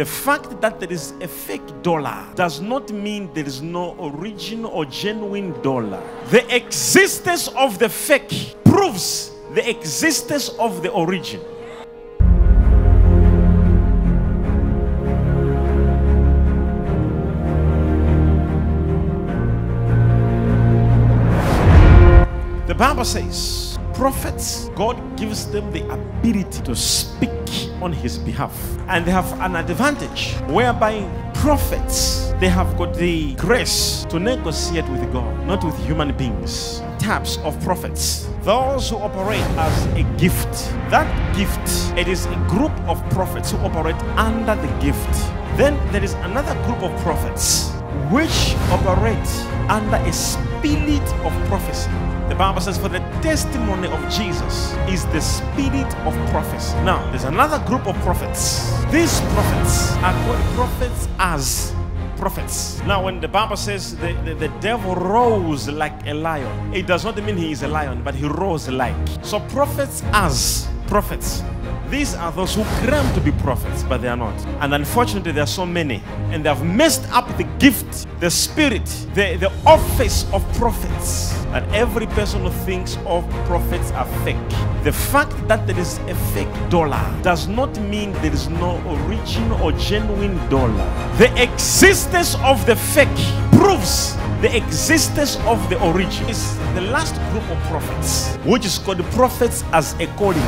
The fact that there is a fake dollar does not mean there is no original or genuine dollar. The existence of the fake proves the existence of the origin. The Bible says, prophets, God gives them the ability to speak on his behalf. And they have an advantage whereby prophets, they have got the grace to negotiate with God, not with human beings. Types of prophets. Those who operate as a gift. That gift, it is a group of prophets who operate under the gift. Then there is another group of prophets which operate under a spirit of prophecy. The Bible says, For the testimony of Jesus is the spirit of prophecy. Now, there's another group of prophets. These prophets are called prophets as prophets. Now, when the Bible says the, the, the devil rose like a lion, it does not mean he is a lion, but he rose like. So, prophets as prophets these are those who claim to be prophets, but they are not. And unfortunately, there are so many. And they have messed up the gift, the spirit, the, the office of prophets. And every person who thinks of prophets are fake. The fact that there is a fake dollar does not mean there is no original or genuine dollar. The existence of the fake proves the existence of the origin It's the last group of prophets which is called prophets as a calling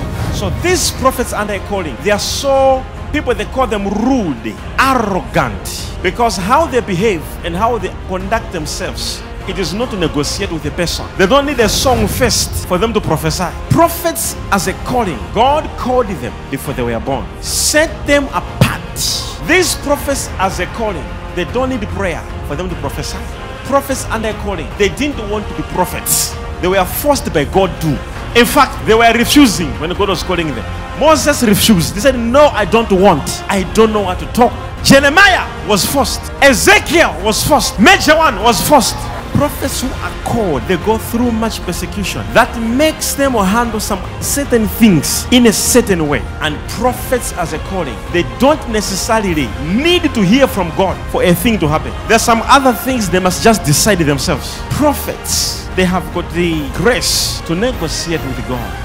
so these prophets under a calling they are so people they call them rude arrogant because how they behave and how they conduct themselves it is not to negotiate with a person. They don't need a song first for them to prophesy. Prophets, as a calling, God called them before they were born, set them apart. These prophets, as a calling, they don't need prayer for them to prophesy. Prophets under calling, they didn't want to be prophets. They were forced by God to. In fact, they were refusing when God was calling them. Moses refused. He said, No, I don't want. I don't know how to talk. Jeremiah was first. Ezekiel was first. Major one was forced. Prophets who are called, they go through much persecution. That makes them handle some certain things in a certain way. And prophets, as a calling, they don't necessarily need to hear from God for a thing to happen. There's some other things they must just decide themselves. Prophets, they have got the grace to negotiate with God.